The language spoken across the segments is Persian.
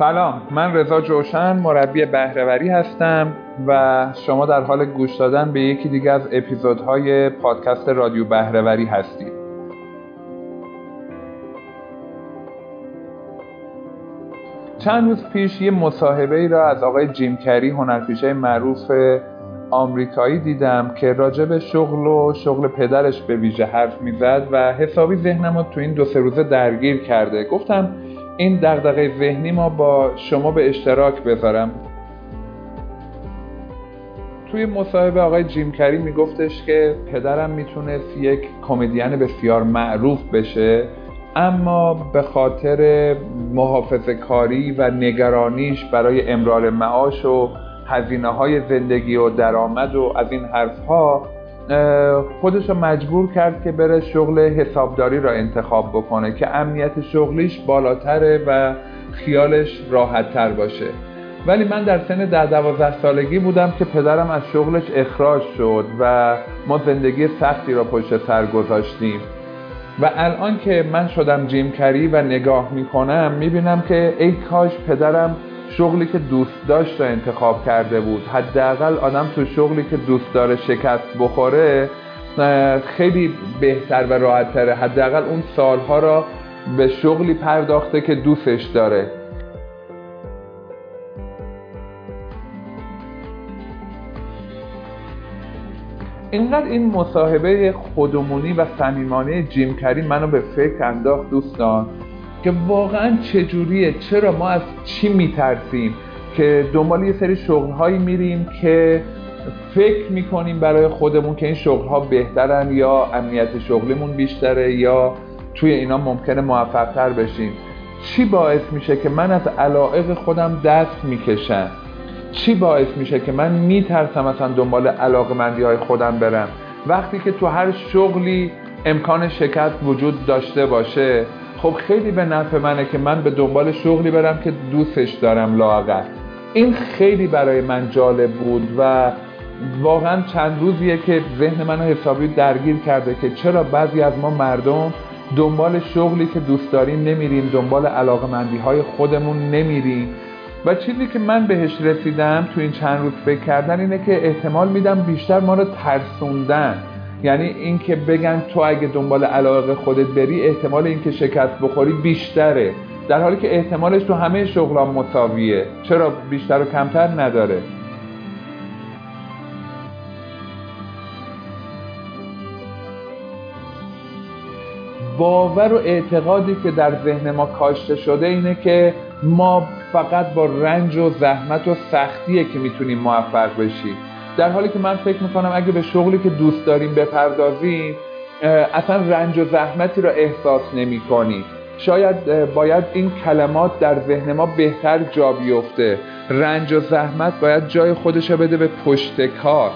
سلام من رضا جوشن مربی بهرهوری هستم و شما در حال گوش دادن به یکی دیگه از اپیزودهای پادکست رادیو بهرهوری هستید. چند روز پیش یه مصاحبه ای را از آقای جیم کری هنرپیشه معروف آمریکایی دیدم که راجع به شغل و شغل پدرش به ویژه حرف می‌زد و حسابی ذهنم رو تو این دو سه روزه درگیر کرده. گفتم این دغدغه ذهنی ما با شما به اشتراک بذارم. توی مصاحبه آقای جیم کری میگفتش که پدرم می‌تونست یک کمدین بسیار معروف بشه اما به خاطر محافظه کاری و نگرانیش برای امرار معاش و هزینه های زندگی و درآمد و از این حرف ها خودش رو مجبور کرد که بره شغل حسابداری را انتخاب بکنه که امنیت شغلیش بالاتره و خیالش راحت باشه. ولی من در سن ده دوازده سالگی بودم که پدرم از شغلش اخراج شد و ما زندگی سختی را پشت سر گذاشتیم. و الان که من شدم جیم کری و نگاه می‌کنم می‌بینم که ای کاش پدرم شغلی که دوست داشت را انتخاب کرده بود. حداقل آدم تو شغلی که دوست داره شکست بخوره خیلی بهتر و راحتتره. حداقل اون سالها را به شغلی پرداخته که دوستش داره. اینقدر این مصاحبه خودمونی و صمیمانه جیم کری منو به فکر انداخت دوستان. که واقعا چجوریه؟ چرا ما از چی میترسیم؟ که دنبال یه سری شغلهایی میریم که فکر می‌کنیم برای خودمون که این شغلها بهترن یا امنیت شغلیمون بیشتره یا توی اینا ممکنه موفقتر بشیم. چی باعث میشه که من از علائق خودم دست می‌کشم؟ چی باعث میشه که من میترسم مثلا دنبال علاقه مندی های خودم برم؟ وقتی که تو هر شغلی امکان شکست وجود داشته باشه خب خیلی به نفع منه که من به دنبال شغلی برم که دوستش دارم لاغت این خیلی برای من جالب بود و واقعا چند روزیه که ذهن منو حسابی درگیر کرده که چرا بعضی از ما مردم دنبال شغلی که دوست داریم نمیریم دنبال علاقه مندی های خودمون نمیریم. و چیزی که من بهش رسیدم تو این چند روز فکر کردن اینه که احتمال میدم بیشتر ما رو ترسوندن. یعنی اینکه بگن تو اگه دنبال علاقه خودت بری احتمال اینکه شکست بخوری بیشتره. در حالی که احتمالش تو همه شغلان مساویه. چرا بیشتر و کمتر نداره؟ باور و اعتقادی که در ذهن ما کاشته شده اینه که ما فقط با رنج و زحمت و سختیه که می‌تونیم موفق بشیم. در حالی که من فکر می‌کنم اگه به شغلی که دوست داریم بپردازیم اصلا رنج و زحمتی را احساس نمی کنیم شاید باید این کلمات در ذهن ما بهتر جا بیفته. رنج و زحمت باید جای خودش بده به پشت کار.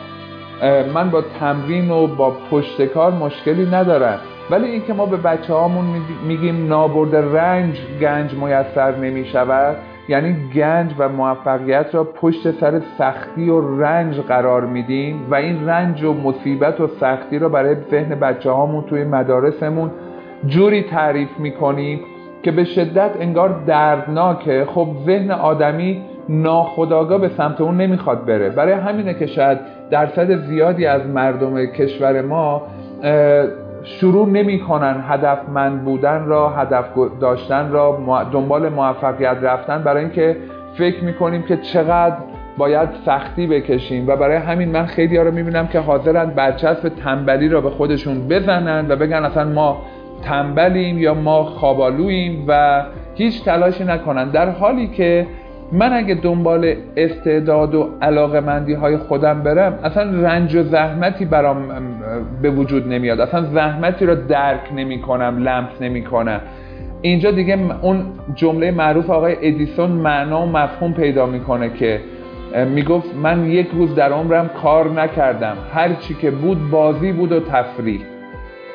من با تمرین و با پشت کار مشکلی ندارم. ولی اینکه ما به بچه هامون میگیم نابرد رنج گنج میسر نمی شود یعنی گنج و موفقیت را پشت سر سختی و رنج قرار میدیم و این رنج و مصیبت و سختی را برای ذهن بچه هامون توی مدارسمون جوری تعریف می‌کنیم که به شدت انگار دردناکه. خب ذهن آدمی ناخداگاه به سمت اون نمی‌خواد بره. برای همینه که شاید درصد زیادی از مردم کشور ما شروع نمی‌کنن هدفمند بودن را هدف داشتن را دنبال موفقیت رفتن برای اینکه فکر می‌کنیم که چقدر باید سختی بکشیم. و برای همین من خیلی ها رو می‌بینم که حاضرن برچسب تنبلی را به خودشون بزنن و بگن اصلا ما تنبلیم یا ما خوابالویم و هیچ تلاشی نکنن. در حالی که من اگه دنبال استعداد و علاقه مندی های خودم برم اصلا رنج و زحمتی برام به وجود نمیاد. اصلا زحمتی رو درک نمی کنم لمس نمی کنم اینجا دیگه اون جمله معروف آقای ادیسون معنا و مفهوم پیدا می‌کنه که می‌گفت من یک روز در عمرم کار نکردم. هر چی که بود بازی بود و تفریح.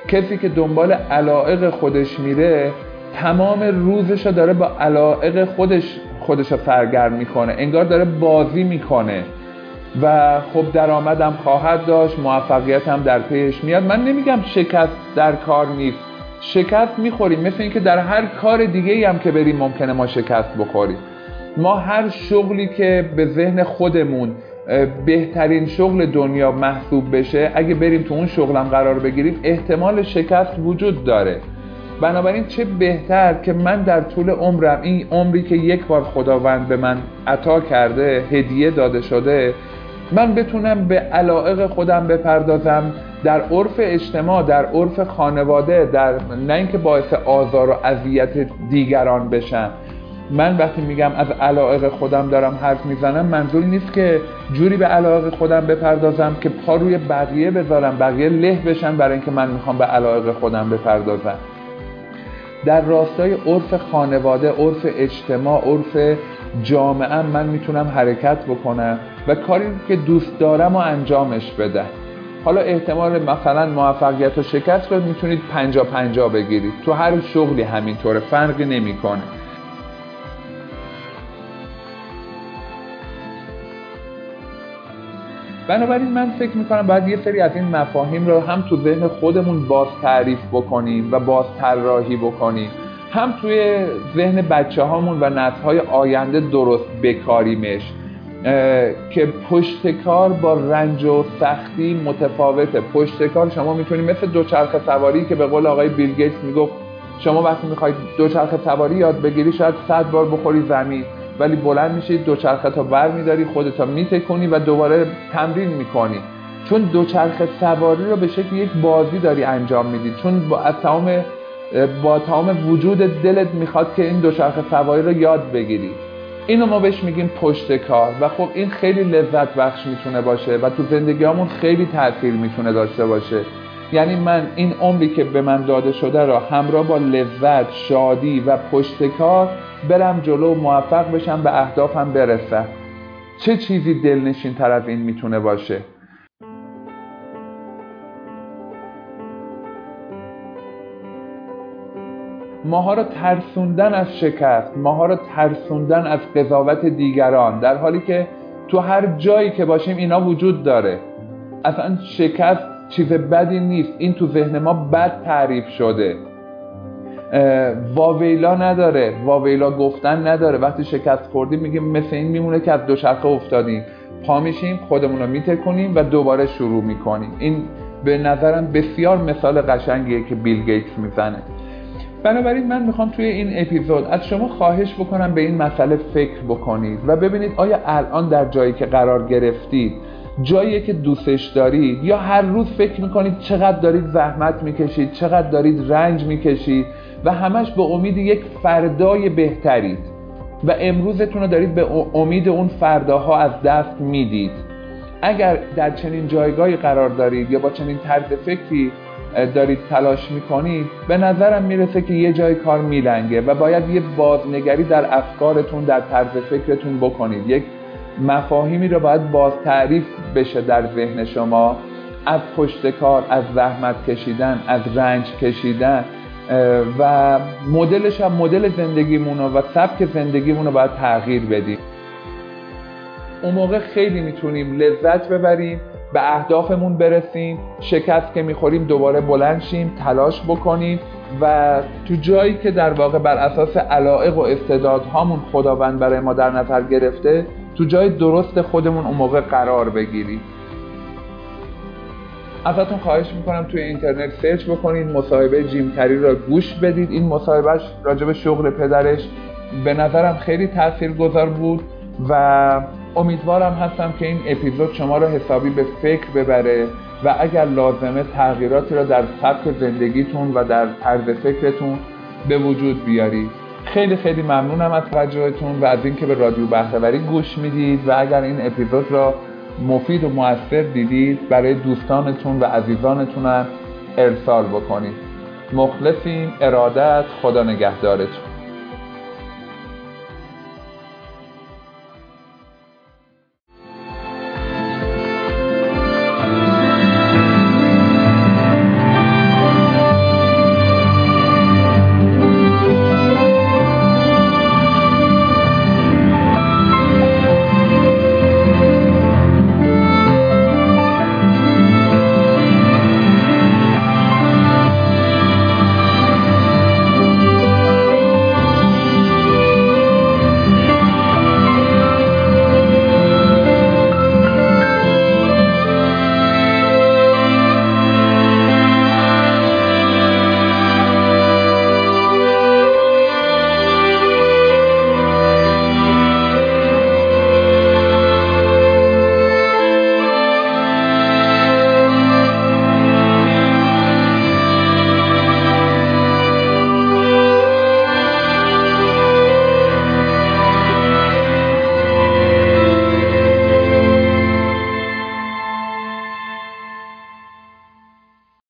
کسی که دنبال علائق خودش میره تمام روزش رو داره با علائق خودش خودش رو سرگرم می‌کنه. انگار داره بازی می‌کنه. و خب درآمدم خواهد داشت موفقیت هم در پیش میاد. من نمیگم شکست در کار نیست. شکست می‌خوریم مثل اینکه در هر کار دیگه هم که بریم ممکنه ما شکست بخوریم. ما هر شغلی که به ذهن خودمون بهترین شغل دنیا محسوب بشه اگه بریم تو اون شغلم قرار بگیریم احتمال شکست وجود داره. بنابراین چه بهتر که من در طول عمرم این عمری که یک بار خداوند به من عطا کرده هدیه داده شده من بتونم به علائق خودم بپردازم در عرف اجتماع در عرف خانواده در نه اینکه باعث آزار و اذیت دیگران بشم. من وقتی میگم از علائق خودم دارم حرف می‌زنم منظور نیست که جوری به علائق خودم بپردازم که پا روی بقیه بذارم بقیه له بشن برای اینکه من می‌خوام به علائق خودم بپردازم. در راستای عرف خانواده عرف اجتماع عرف جامعه من می‌تونم حرکت بکنم. و کاری که دوست دارم و انجامش بدم حالا احتمال مثلا موفقیت و شکست رو می‌تونید پنجا پنجا بگیرید. تو هر شغلی همینطوره فرقی نمی‌کنه. بنابراین من فکر می‌کنم باید یه سری از این مفاهیم رو هم تو ذهن خودمون باز تعریف بکنیم و باز طراحی بکنیم. هم توی ذهن بچه هامون و نسل های آینده درست بکاریمش. که پشتکار با رنج و سختی متفاوته. پشتکار شما می‌تونید مثل دوچرخه سواری که به قول آقای بیل گیتس می‌گفت شما وقتی می‌خواید دوچرخه سواری یاد بگیری شاید صد بار بخوری زمین ولی بلند میشی دوچرخه تا بر میداری خودتا میتکنی و دوباره تمرین می‌کنی. چون دوچرخه سواری رو به شکل یک بازی داری انجام میدی چون با تمام با تمام وجود دلت می‌خواد که این دوچرخه سواری رو یاد بگیری. اینو ما بهش میگیم پشت کار و خب این خیلی لذت بخش می‌تونه باشه و تو زندگی همون خیلی تاثیر می‌تونه داشته باشه. یعنی من این عمری که به من داده شده را همراه با لذت شادی و پشت کار برم جلو و موفق بشم به اهدافم برسم. چه چیزی دلنشین تر از این می‌تونه باشه؟ ماها رو ترسوندن از شکست ماها رو ترسوندن از قضاوت دیگران در حالی که تو هر جایی که باشیم اینا وجود داره. اصلا شکست چیز بدی نیست این تو ذهن ما بد تعریف شده. واویلا نداره واویلا گفتن نداره. وقتی شکست خوردیم میگیم مثل این میمونه که از دوچرخه افتادیم. پا میشیم خودمون رو میتکنیم و دوباره شروع می‌کنیم. این به نظرم بسیار مثال قشنگیه که بیل گیتس می‌زنه. بنابراین من می‌خوام توی این اپیزود از شما خواهش بکنم به این مسئله فکر بکنید و ببینید آیا الان در جایی که قرار گرفتید جایی که دوستش دارید یا هر روز فکر می‌کنید چقدر دارید زحمت می‌کشید چقدر دارید رنج می‌کشید و همش به امید یک فردای بهترید و امروزتون رو دارید به امید اون فرداها از دست می‌دید. اگر در چنین جایگاهی قرار دارید یا با چنین طرز فکری دارید تلاش می‌کنید به نظرم می‌رسه که یه جای کار میلنگه و باید یه بازنگری در افکارتون در طرز فکرتون بکنید. یک مفاهیمی رو باید باز تعریف بشه در ذهن شما. از پشت کار از زحمت کشیدن از رنج کشیدن و مدلش هم مدل زندگیمون و سبک زندگیمون رو باید تغییر بدیم. اون موقع خیلی می‌تونیم لذت ببریم. به اهدافمون برسیم شکست که می‌خوریم دوباره بلند شیم تلاش بکنیم و تو جایی که در واقع بر اساس علائق و استعدادهامون خداوند برای ما در نظر گرفته تو جای درست خودمون اون موقع قرار بگیریم. ازتون خواهش می‌کنم توی اینترنت سرچ بکنید مصاحبه جیم کری را گوش بدید. این مصاحبهش راجب شغل پدرش به نظرم خیلی تأثیر گذار بود و امیدوارم هستم که این اپیزود شما را حسابی به فکر ببره و اگر لازمه تغییراتی را در سبک زندگیتون و در طرز فکرتون به وجود بیارید. خیلی خیلی ممنونم از توجهتون و از اینکه به رادیو بهرهوری گوش می‌دید و اگر این اپیزود را مفید و موثر دیدید برای دوستانتون و عزیزانتون ارسال بکنید. مخلصیم. ارادت. خدا نگهدارتون.